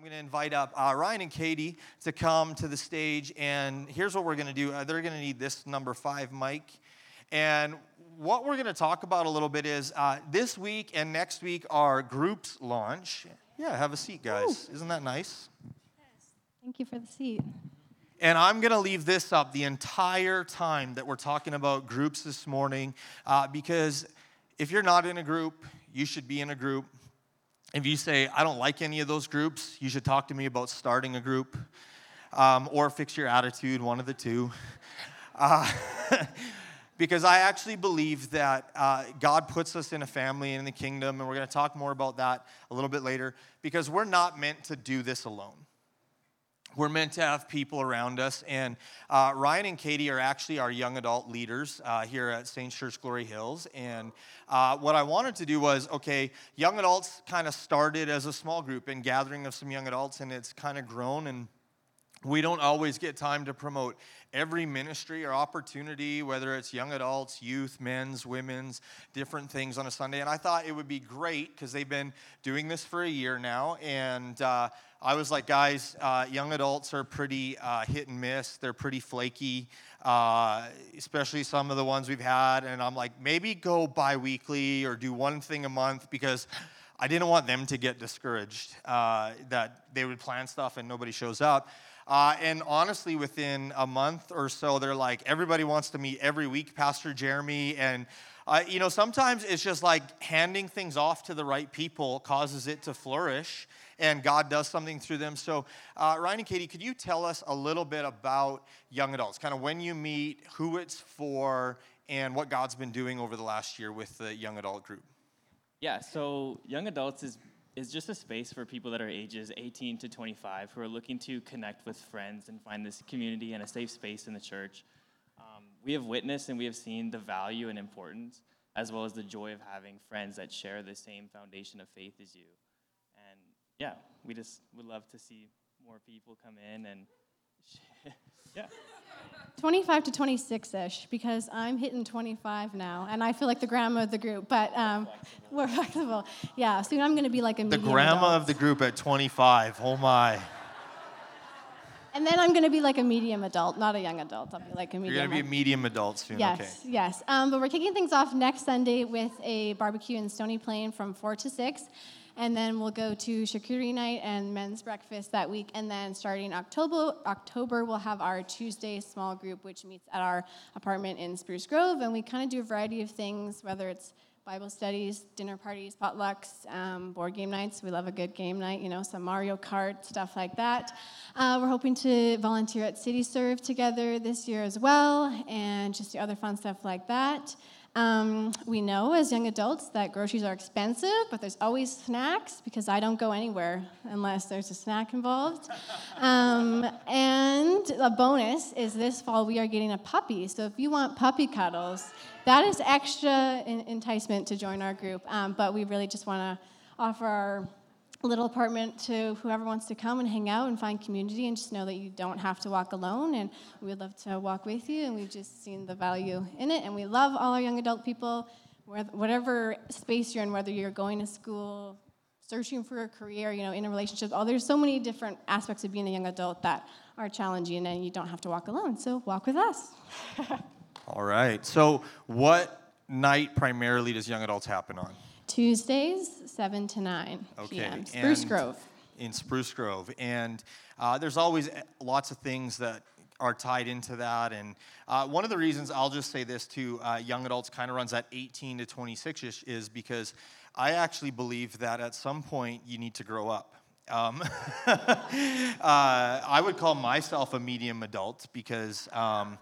I'm going to invite up uh, Ryan and Katie to come to the stage. And here's what we're going to do uh, they're going to need this number five mic. And what we're going to talk about a little bit is uh, this week and next week are groups launch. Yeah, have a seat, guys. Ooh. Isn't that nice? Yes. Thank you for the seat. And I'm going to leave this up the entire time that we're talking about groups this morning uh, because if you're not in a group, you should be in a group. If you say, I don't like any of those groups, you should talk to me about starting a group um, or fix your attitude, one of the two. Uh, because I actually believe that uh, God puts us in a family in the kingdom, and we're going to talk more about that a little bit later, because we're not meant to do this alone we're meant to have people around us. And uh, Ryan and Katie are actually our young adult leaders uh, here at Saints Church Glory Hills. And uh, what I wanted to do was okay, young adults kind of started as a small group and gathering of some young adults, and it's kind of grown. And we don't always get time to promote every ministry or opportunity, whether it's young adults, youth, men's, women's, different things on a Sunday. And I thought it would be great because they've been doing this for a year now. And uh, I was like, guys, uh, young adults are pretty uh, hit and miss. They're pretty flaky, uh, especially some of the ones we've had. And I'm like, maybe go bi weekly or do one thing a month because I didn't want them to get discouraged uh, that they would plan stuff and nobody shows up. Uh, and honestly, within a month or so, they're like, everybody wants to meet every week, Pastor Jeremy. And, uh, you know, sometimes it's just like handing things off to the right people causes it to flourish and God does something through them. So, uh, Ryan and Katie, could you tell us a little bit about young adults, kind of when you meet, who it's for, and what God's been doing over the last year with the young adult group? Yeah, so young adults is is just a space for people that are ages 18 to 25 who are looking to connect with friends and find this community and a safe space in the church. We have witnessed and we have seen the value and importance, as well as the joy of having friends that share the same foundation of faith as you And yeah, we just would love to see more people come in and yeah. 25 to 26 ish because I'm hitting 25 now and I feel like the grandma of the group, but um, we're flexible. Yeah, soon I'm going to be like a The grandma adult. of the group at 25. Oh my. And then I'm going to be like a medium adult, not a young adult. I'll be like a medium. You're going to be a medium adult soon. Yes, okay. yes. Um, but we're kicking things off next Sunday with a barbecue in Stony Plain from 4 to 6 and then we'll go to charcuterie night and men's breakfast that week. And then starting October, October we'll have our Tuesday small group, which meets at our apartment in Spruce Grove, and we kind of do a variety of things, whether it's Bible studies, dinner parties, potlucks, um, board game nights. We love a good game night, you know, some Mario Kart, stuff like that. Uh, we're hoping to volunteer at City Serve together this year as well, and just other fun stuff like that. Um, we know as young adults that groceries are expensive, but there's always snacks because I don't go anywhere unless there's a snack involved. Um, and a bonus is this fall we are getting a puppy. So if you want puppy cuddles, that is extra enticement to join our group. Um, but we really just want to offer our little apartment to whoever wants to come and hang out and find community and just know that you don't have to walk alone. And we would love to walk with you. And we've just seen the value in it. And we love all our young adult people whatever space you're in whether you're going to school searching for a career you know in a relationship oh there's so many different aspects of being a young adult that are challenging and you don't have to walk alone. So walk with us. All right. So what night primarily does young adults happen on Tuesdays, 7 to 9 okay. p.m. Spruce and Grove. In Spruce Grove. And uh, there's always eh, lots of things that are tied into that. And uh, one of the reasons I'll just say this to uh, young adults kind of runs at 18 to 26 ish is because I actually believe that at some point you need to grow up. Um, uh, I would call myself a medium adult because. Um,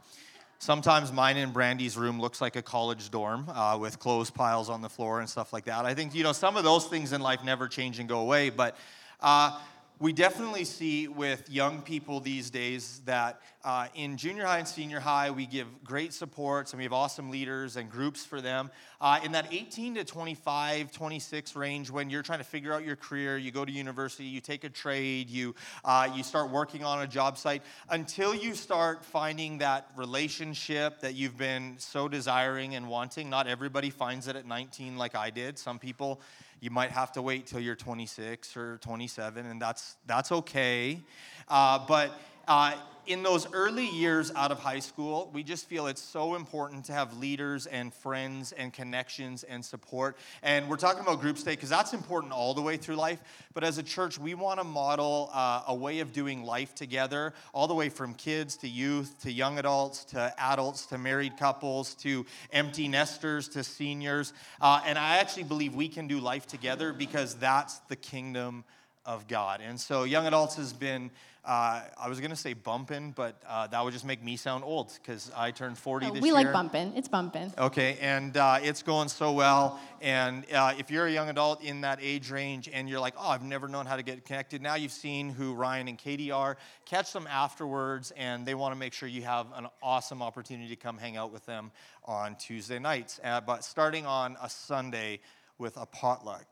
Sometimes mine and Brandy's room looks like a college dorm uh, with clothes piles on the floor and stuff like that. I think, you know, some of those things in life never change and go away, but uh, we definitely see with young people these days that uh, in junior high and senior high, we give great supports and we have awesome leaders and groups for them. Uh, in that 18 to 25, 26 range, when you're trying to figure out your career, you go to university, you take a trade, you, uh, you start working on a job site, until you start finding that relationship that you've been so desiring and wanting. Not everybody finds it at 19 like I did. Some people You might have to wait till you're 26 or 27, and that's that's okay. Uh, but uh, in those early years out of high school, we just feel it's so important to have leaders and friends and connections and support. And we're talking about group stay because that's important all the way through life. But as a church, we want to model uh, a way of doing life together, all the way from kids to youth to young adults to adults to married couples to empty nesters to seniors. Uh, and I actually believe we can do life together because that's the kingdom of God. And so, young adults has been uh, I was going to say bumping, but uh, that would just make me sound old because I turned 40 Oh, this we year. We like bumping. It's bumping. Okay, and uh, it's going so well. And uh, if you're a young adult in that age range and you're like, oh, I've never known how to get connected, now you've seen who Ryan and Katie are. Catch them afterwards, and they want to make sure you have an awesome opportunity to come hang out with them on Tuesday nights. Uh, but starting on a Sunday with a potluck.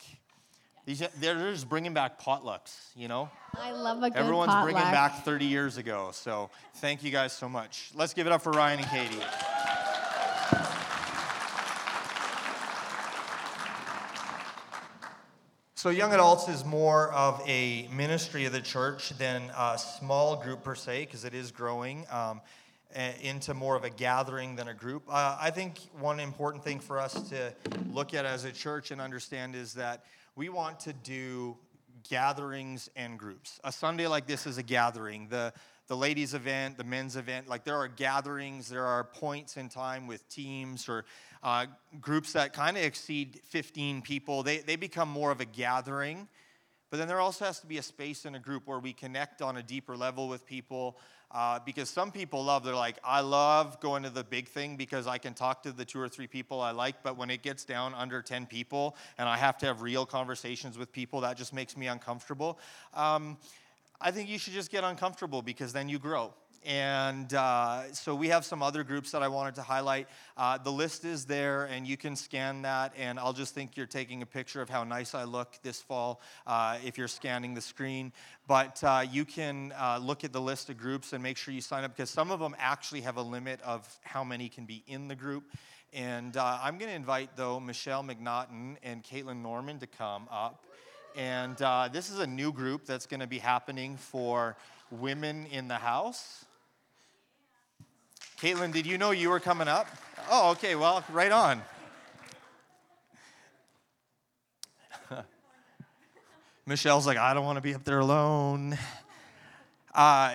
These, they're just bringing back potlucks, you know? I love a good potluck. Everyone's potluck. bringing back 30 years ago. So thank you guys so much. Let's give it up for Ryan and Katie. So, young adults is more of a ministry of the church than a small group per se, because it is growing um, into more of a gathering than a group. Uh, I think one important thing for us to look at as a church and understand is that we want to do gatherings and groups. A Sunday like this is a gathering. The the ladies event, the men's event, like there are gatherings, there are points in time with teams or uh, groups that kind of exceed 15 people. They, they become more of a gathering. But then there also has to be a space in a group where we connect on a deeper level with people. Uh, because some people love, they're like, I love going to the big thing because I can talk to the two or three people I like. But when it gets down under 10 people and I have to have real conversations with people, that just makes me uncomfortable. Um, I think you should just get uncomfortable because then you grow. And uh, so we have some other groups that I wanted to highlight. Uh, the list is there, and you can scan that. And I'll just think you're taking a picture of how nice I look this fall uh, if you're scanning the screen. But uh, you can uh, look at the list of groups and make sure you sign up because some of them actually have a limit of how many can be in the group. And uh, I'm going to invite, though, Michelle McNaughton and Caitlin Norman to come up. And this is a new group that's going to be happening for women in the house. Caitlin, did you know you were coming up? Oh, okay, well, right on. Michelle's like, I don't want to be up there alone. Uh,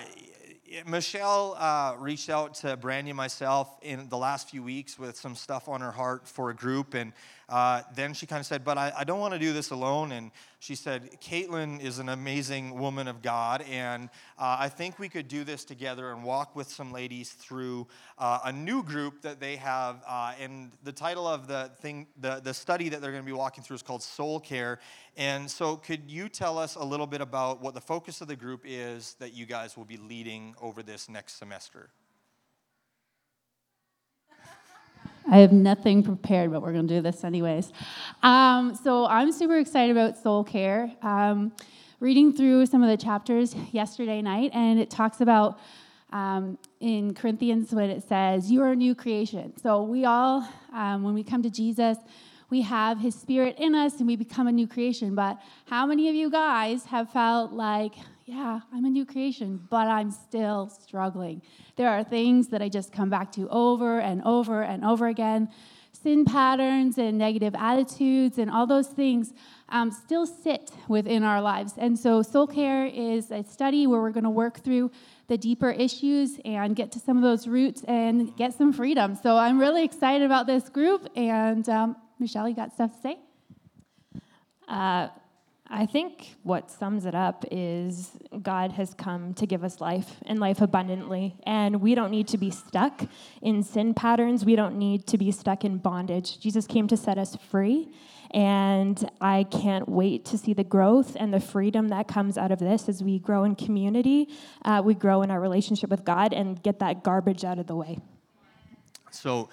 Michelle uh, reached out to Brandy and myself in the last few weeks with some stuff on her heart for a group. And uh, then she kind of said, But I, I don't want to do this alone. And she said, Caitlin is an amazing woman of God. And uh, I think we could do this together and walk with some ladies through uh, a new group that they have. Uh, and the title of the thing, the, the study that they're going to be walking through is called Soul Care. And so, could you tell us a little bit about what the focus of the group is that you guys will be leading over this next semester? I have nothing prepared, but we're going to do this anyways. Um, so I'm super excited about soul care. Um, reading through some of the chapters yesterday night, and it talks about um, in Corinthians when it says, You are a new creation. So we all, um, when we come to Jesus, we have his spirit in us and we become a new creation. But how many of you guys have felt like, yeah, I'm a new creation, but I'm still struggling? There are things that I just come back to over and over and over again. Sin patterns and negative attitudes and all those things um, still sit within our lives. And so, soul care is a study where we're going to work through the deeper issues and get to some of those roots and get some freedom. So, I'm really excited about this group. And um, Michelle, you got stuff to say? Uh, I think what sums it up is God has come to give us life and life abundantly. And we don't need to be stuck in sin patterns. We don't need to be stuck in bondage. Jesus came to set us free. And I can't wait to see the growth and the freedom that comes out of this as we grow in community, uh, we grow in our relationship with God, and get that garbage out of the way. So,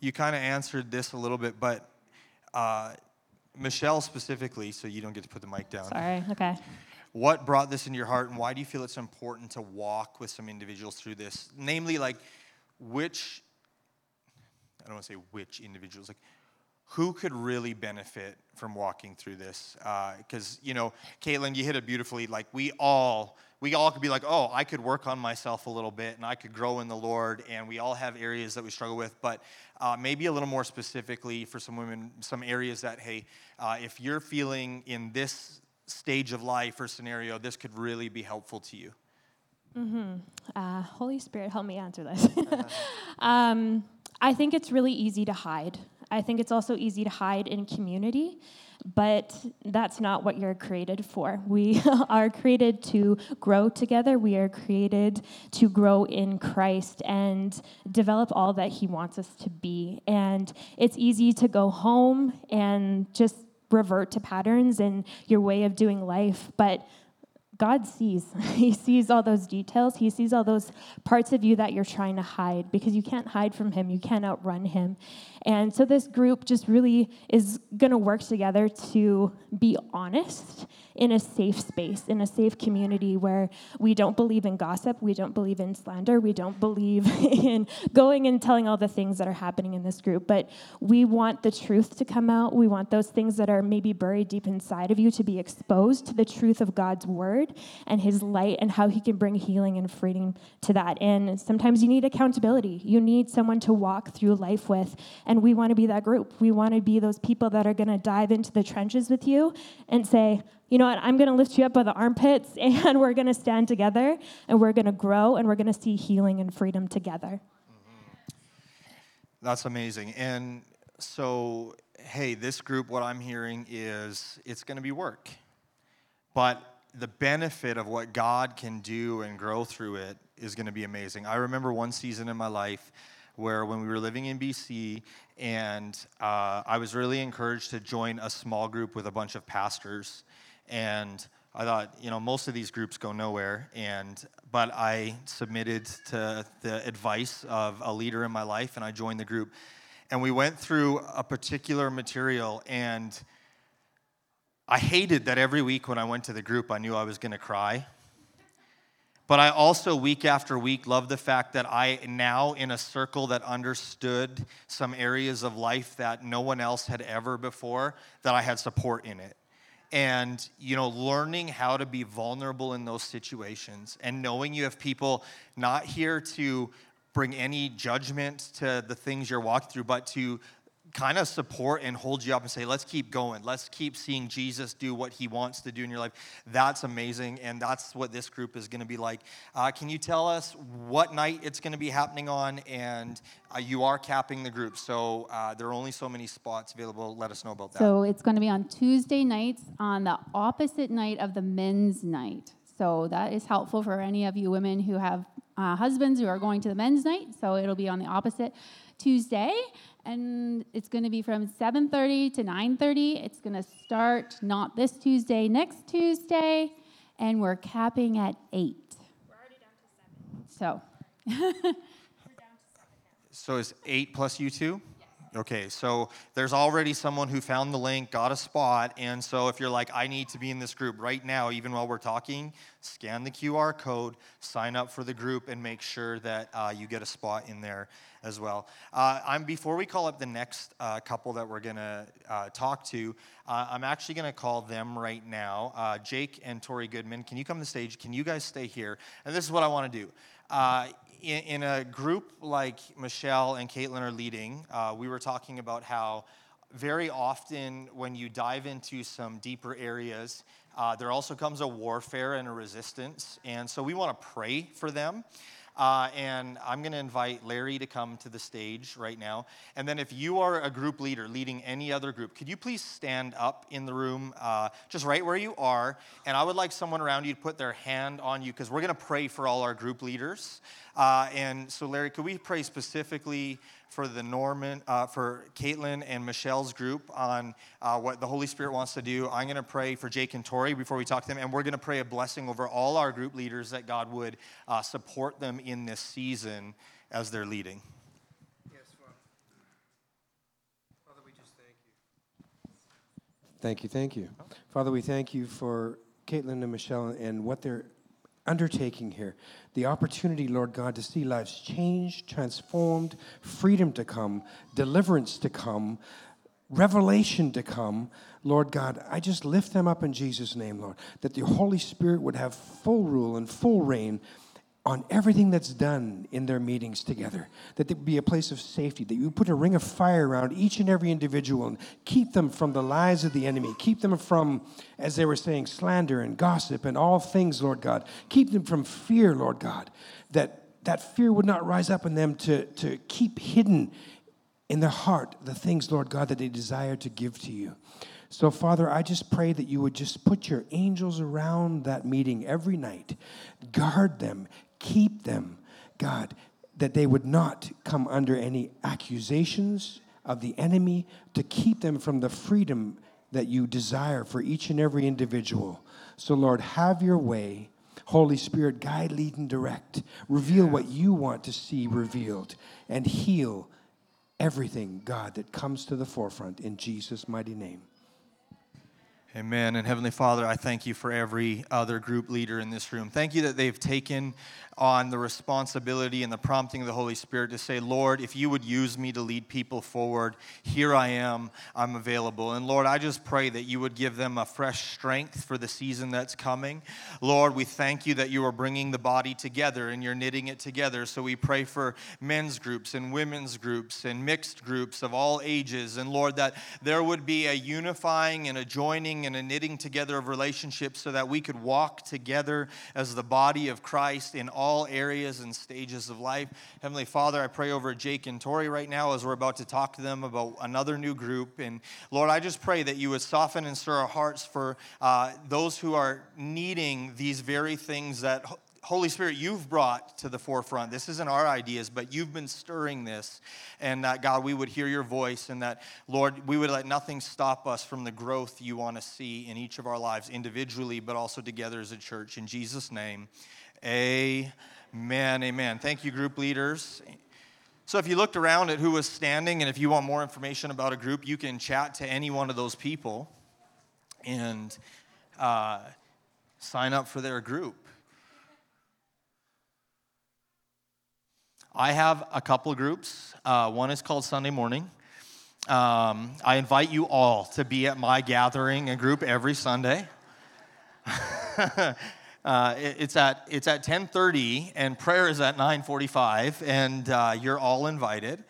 you kind of answered this a little bit, but uh, Michelle specifically, so you don't get to put the mic down. Sorry, okay. What brought this into your heart, and why do you feel it's important to walk with some individuals through this? Namely, like, which, I don't want to say which individuals, like, who could really benefit from walking through this? Because, uh, you know, Caitlin, you hit it beautifully. Like, we all, we all could be like, oh, I could work on myself a little bit and I could grow in the Lord. And we all have areas that we struggle with. But uh, maybe a little more specifically for some women, some areas that, hey, uh, if you're feeling in this stage of life or scenario, this could really be helpful to you. Mm-hmm. Uh, Holy Spirit, help me answer this. um, I think it's really easy to hide. I think it's also easy to hide in community, but that's not what you're created for. We are created to grow together. We are created to grow in Christ and develop all that He wants us to be. And it's easy to go home and just revert to patterns and your way of doing life, but God sees. He sees all those details. He sees all those parts of you that you're trying to hide because you can't hide from Him. You can't outrun Him. And so this group just really is going to work together to be honest in a safe space, in a safe community where we don't believe in gossip, we don't believe in slander, we don't believe in going and telling all the things that are happening in this group. But we want the truth to come out. We want those things that are maybe buried deep inside of you to be exposed to the truth of God's word and His light and how He can bring healing and freedom to that. And sometimes you need accountability, you need someone to walk through life with. And we want to be that group. We want to be those people that are going to dive into the trenches with you and say, you know what, I'm going to lift you up by the armpits and we're going to stand together and we're going to grow and we're going to see healing and freedom together. Mm-hmm. That's amazing. And so, hey, this group, what I'm hearing is it's going to be work. But the benefit of what God can do and grow through it is going to be amazing. I remember one season in my life where when we were living in BC, and uh, I was really encouraged to join a small group with a bunch of pastors. And I thought, you know, most of these groups go nowhere. And but I submitted to the advice of a leader in my life, and I joined the group. And we went through a particular material, and I hated that every week when I went to the group, I knew I was going to cry but I also, week after week, love the fact that I now, in a circle that understood some areas of life that no one else had ever before, that I had support in it. And, you know, learning how to be vulnerable in those situations and knowing you have people not here to bring any judgment to the things you're walking through, but to kind of support and hold you up and say, let's keep going. Let's keep seeing Jesus do what he wants to do in your life. That's amazing. And that's what this group is going to be like. Uh, can you tell us what night it's going to be happening on? And uh, you are capping the group. So uh, there are only so many spots available. Let us know about that. So it's going to be on Tuesday nights on the opposite night of the men's night. So that is helpful for any of you women who have uh, husbands who are going to the men's night. So it'll be on the opposite Tuesday and it's going to be from 7:30 to 9:30. It's going to start not this Tuesday, next Tuesday, and we're capping at 8. We're already down to 7. So So is 8 plus you two? Okay, so there's already someone who found the link, got a spot, and so if you're like, I need to be in this group right now, even while we're talking, scan the QR code, sign up for the group, and make sure that uh, you get a spot in there as well. Uh, I'm before we call up the next uh, couple that we're gonna uh, talk to. Uh, I'm actually gonna call them right now. Uh, Jake and Tori Goodman, can you come to the stage? Can you guys stay here? And this is what I want to do in, in, a group like Michelle and Caitlin are leading, uh, we were talking about how very often when you dive into some deeper areas, uh, there also comes a warfare and a resistance. And so we want to pray for them. Uh, and I'm going to invite Larry to come to the stage right now. And then, if you are a group leader leading any other group, could you please stand up in the room, uh, just right where you are? And I would like someone around you to put their hand on you because we're going to pray for all our group leaders. Uh, and so, Larry, could we pray specifically for the Norman, uh, for Caitlin and Michelle's group on uh, what the Holy Spirit wants to do. I'm going to pray for Jake and Tori before we talk to them, and we're going to pray a blessing over all our group leaders that God would uh, support them in this season as they're leading. Yes, Father. Father, we just thank you. Thank you, thank you. Father, we thank you for Caitlin and Michelle and what they're undertaking here. The opportunity, Lord God, to see lives changed, transformed, freedom to come, deliverance to come, revelation to come, Lord God, I just lift them up in Jesus' name, Lord, that the Holy Spirit would have full rule and full reign on everything that's done in their meetings together. That there be a place of safety, that you put a ring of fire around each and every individual and keep them from the lies of the enemy. Keep them from, as they were saying, slander and gossip and all things, Lord God. Keep them from fear, Lord God. That that fear would not rise up in them to, to keep hidden in their heart the things, Lord God, that they desire to give to you. So, Father, I just pray that you would just put your angels around that meeting every night, guard them, keep them, God, that they would not come under any accusations of the enemy, to keep them from the freedom that you desire for each and every individual. So, Lord, have your way. Holy Spirit, guide, lead, and direct. Reveal what you want to see revealed and heal everything, God, that comes to the forefront in Jesus' mighty name. Amen. And Heavenly Father, I thank you for every other group leader in this room. Thank you that they've taken on the responsibility and the prompting of the Holy Spirit to say, Lord, if you would use me to lead people forward, here I am, I'm available. And Lord, I just pray that you would give them a fresh strength for the season that's coming. Lord, we thank you that you are bringing the body together and you're knitting it together. So we pray for men's groups and women's groups and mixed groups of all ages. And Lord, that there would be a unifying and a joining and a knitting together of relationships so that we could walk together as the body of Christ in all areas and stages of life. Heavenly Father, I pray over Jake and Tori right now as we're about to talk to them about another new group. And Lord, I just pray that you would soften and stir our hearts for uh, those who are needing these very things that Holy Spirit, you've brought to the forefront. This isn't our ideas, but you've been stirring this. And that, God, we would hear your voice, and that, Lord, we would let nothing stop us from the growth you want to see in each of our lives individually, but also together as a church. In Jesus' name. Amen. Amen. Thank you, group leaders. So, if you looked around at who was standing, and if you want more information about a group, you can chat to any one of those people and uh, sign up for their group. I have a couple groups. Uh, one is called Sunday Morning. Um, I invite you all to be at my gathering and group every Sunday. Uh, it's at it's at 10:30 and prayer is at 9:45 and uh, you're all invited.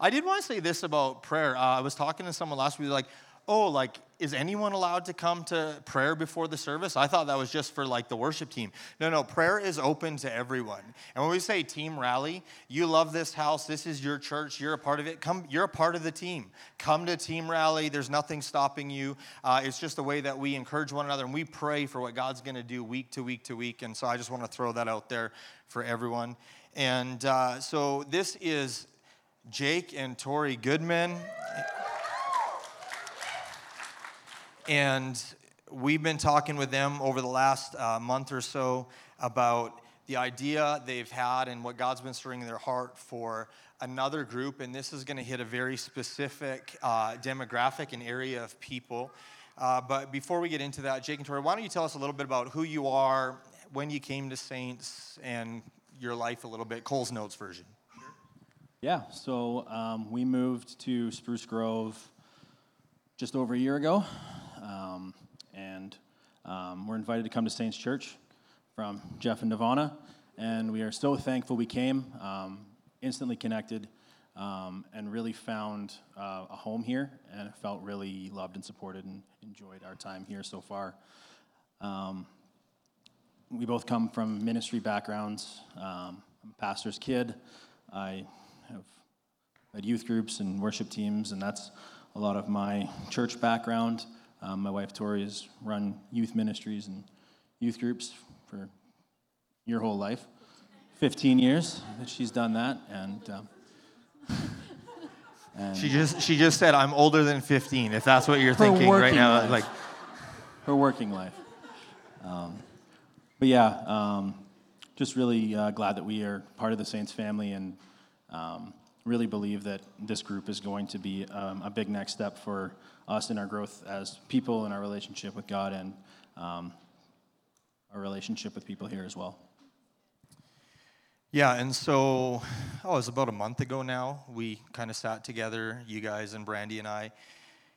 I did want to say this about prayer. Uh, I was talking to someone last week like, oh, like, is anyone allowed to come to prayer before the service? I thought that was just for like the worship team. No, no, prayer is open to everyone. And when we say team rally, you love this house, this is your church, you're a part of it. Come, you're a part of the team. Come to team rally. There's nothing stopping you. Uh, it's just a way that we encourage one another and we pray for what God's going to do week to week to week. And so I just want to throw that out there for everyone. And uh, so this is Jake and Tori Goodman. And we've been talking with them over the last uh, month or so about the idea they've had and what God's been stirring in their heart for another group. And this is going to hit a very specific uh, demographic and area of people. Uh, but before we get into that, Jake and Tori, why don't you tell us a little bit about who you are, when you came to Saints, and your life a little bit, Cole's Notes version. Yeah, so um, we moved to Spruce Grove just over a year ago. Um, and um, we're invited to come to Saints Church from Jeff and Nirvana. And we are so thankful we came, um, instantly connected, um, and really found uh, a home here and felt really loved and supported and enjoyed our time here so far. Um, we both come from ministry backgrounds. I'm a pastor's kid. I have led youth groups and worship teams, and that's a lot of my church background. Um, my wife Tori has run youth ministries and youth groups for your whole life. 15 years that she's done that, and, um, and she just she just said, "I'm older than 15." If that's what you're thinking right now, life. like her working life. Um, but yeah, um, just really uh, glad that we are part of the Saints family, and um, really believe that this group is going to be um, a big next step for us in our growth as people in our relationship with God and um, our relationship with people here as well. Yeah, and so, oh, it was about a month ago now. We kind of sat together, you guys and Brandy and I,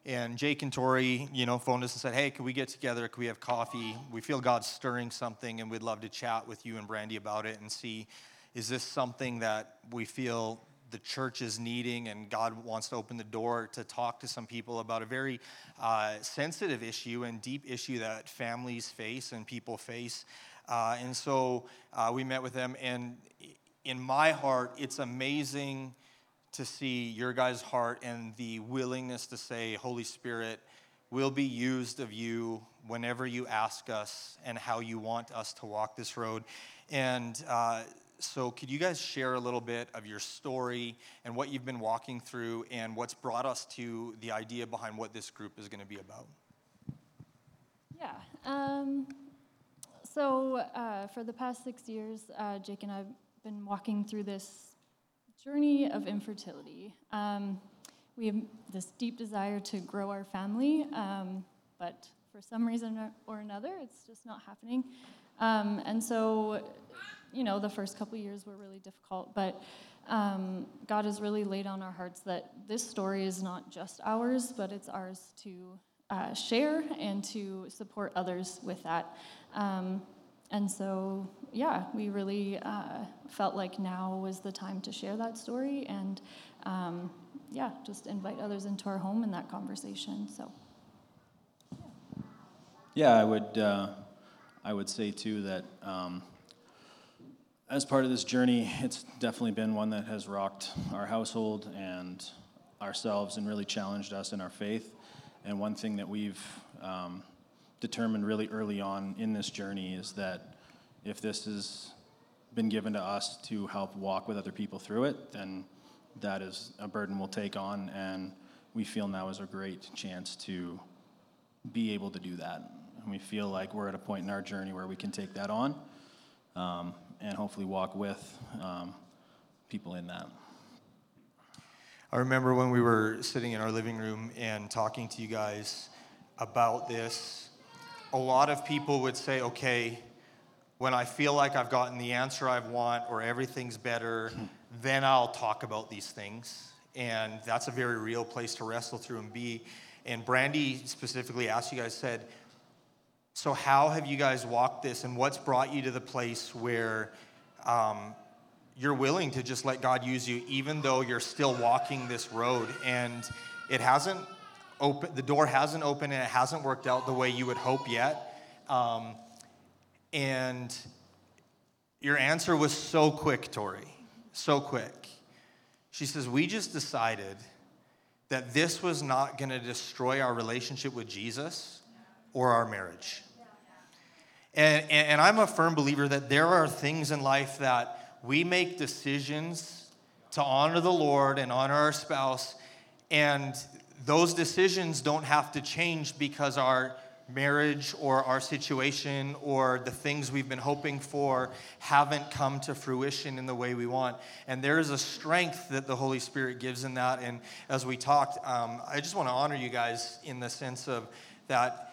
and Jake and Tori, you know, phoned us and said, "Hey, can we get together? Can we have coffee? We feel God's stirring something, and we'd love to chat with you and Brandy about it and see, is this something that we feel the church is needing, and God wants to open the door to talk to some people about a very uh, sensitive issue and deep issue that families face and people face." Uh, and so uh, we met with them, and in my heart, it's amazing to see your guys' heart and the willingness to say, Holy Spirit, will be used of you whenever you ask us and how you want us to walk this road. And uh, so, could you guys share a little bit of your story and what you've been walking through and what's brought us to the idea behind what this group is going to be about? Yeah. Um, so, uh, for the past six years, uh, Jake and I have been walking through this journey of infertility. Um, we have this deep desire to grow our family, um, but for some reason or another, it's just not happening. Um, and so, you know, the first couple years were really difficult, but um, God has really laid on our hearts that this story is not just ours, but it's ours to uh, share and to support others with that. Um, and so, yeah, we really uh, felt like now was the time to share that story and, um, yeah, just invite others into our home in that conversation. So, yeah, I would, uh, I would say too that um, as part of this journey, it's definitely been one that has rocked our household and ourselves and really challenged us in our faith. And one thing that we've um, determined really early on in this journey is that if this has been given to us to help walk with other people through it, then that is a burden we'll take on, and we feel now is a great chance to be able to do that. And we feel like we're at a point in our journey where we can take that on um, and hopefully walk with um, people in that. I remember when we were sitting in our living room and talking to you guys about this a lot of people would say, okay, when I feel like I've gotten the answer I want or everything's better, then I'll talk about these things. And that's a very real place to wrestle through and be. And Brandy specifically asked you guys, said, So, how have you guys walked this, and what's brought you to the place where um, you're willing to just let God use you, even though you're still walking this road? And it hasn't open, the door hasn't opened and it hasn't worked out the way you would hope yet. Um, and your answer was so quick, Tori, so quick. She says, We just decided that this was not going to destroy our relationship with Jesus or our marriage. And, and, I'm a firm believer that there are things in life that we make decisions to honor the Lord and honor our spouse, and those decisions don't have to change because our marriage or our situation or the things we've been hoping for haven't come to fruition in the way we want. And there is a strength that the Holy Spirit gives in that. And as we talked, um, I just want to honor you guys in the sense of that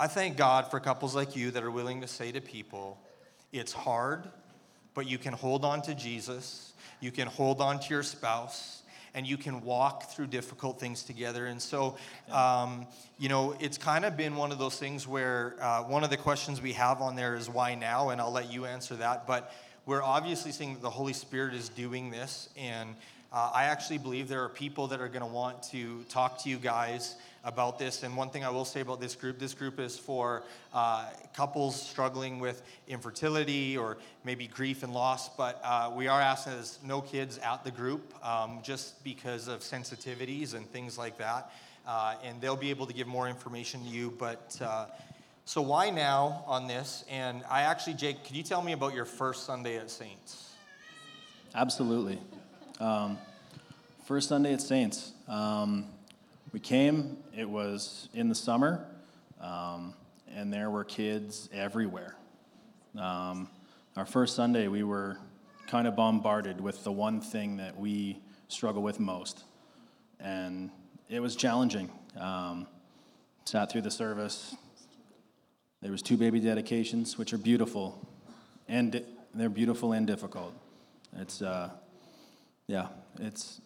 I thank God for couples like you that are willing to say to people, it's hard, but you can hold on to Jesus, you can hold on to your spouse and you can walk through difficult things together. And so, um, you know, it's kind of been one of those things where uh, one of the questions we have on there is why now, and I'll let you answer that. But we're obviously seeing that the Holy Spirit is doing this, and uh, I actually believe there are people that are going to want to talk to you guys about this. And one thing I will say about this group this group is for uh, couples struggling with infertility or maybe grief and loss. But uh, we are asking there's no kids at the group um, just because of sensitivities and things like that. Uh, and they'll be able to give more information to you. But uh, so, why now on this? And I actually, Jake, could you tell me about your first Sunday at Saints? Absolutely. Um, first Sunday at Saints. Um, we came, it was in the summer, um, and there were kids everywhere. Um, our first Sunday, we were kind of bombarded with the one thing that we struggle with most. And it was challenging. Um, sat through the service. There was two baby dedications, which are beautiful, and they're beautiful and difficult. It's, uh, yeah, it's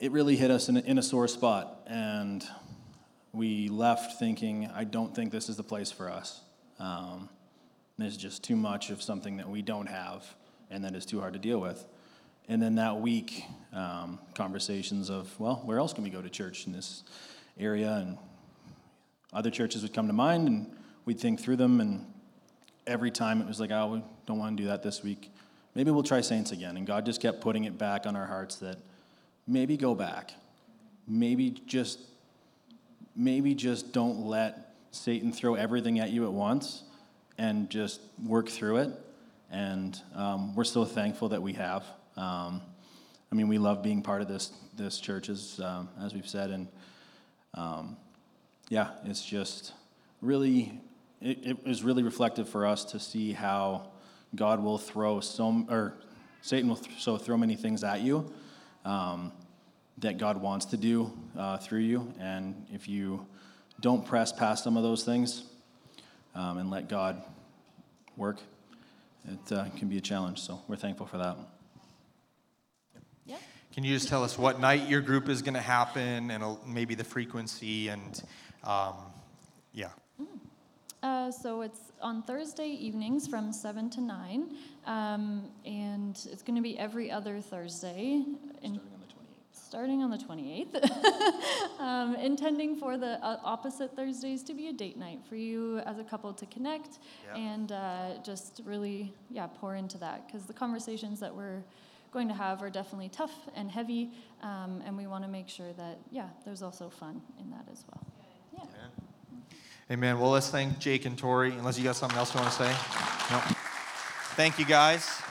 it really hit us in a, in a sore spot, and we left thinking, I don't think this is the place for us. Um, there's just too much of something that we don't have, and that is too hard to deal with. And then that week, um, conversations of, well, where else can we go to church in this area? And other churches would come to mind, and we'd think through them. And every time it was like, oh, we don't want to do that this week. Maybe we'll try Saints again. And God just kept putting it back on our hearts that maybe go back. Maybe just, maybe just don't let Satan throw everything at you at once, and just work through it. And um, we're so thankful that we have. Um, I mean, we love being part of this this church, as um, as we've said, and um, yeah, it's just really it, really reflective for us to see how God will throw so or Satan will th- so throw many things at you um, that God wants to do uh, through you, and if you don't press past some of those things um, and let God work, it uh, can be a challenge. So we're thankful for that. Yeah. Can you just tell us what night your group is going to happen and uh, maybe the frequency and, um, yeah. Uh, so it's on Thursday evenings from 7 to 9, um, and it's going to be every other Thursday. In, starting on the 28th. um, intending for the uh, opposite Thursdays to be a date night for you as a couple to connect Yep. and uh, just really, yeah, pour into that because the conversations that we're going to have are definitely tough and heavy, um, and we want to make sure that, yeah, there's also fun in that as well. Yeah. Amen. Well, let's thank Jake and Tori, unless you got something else you want to say. No. Thank you, guys.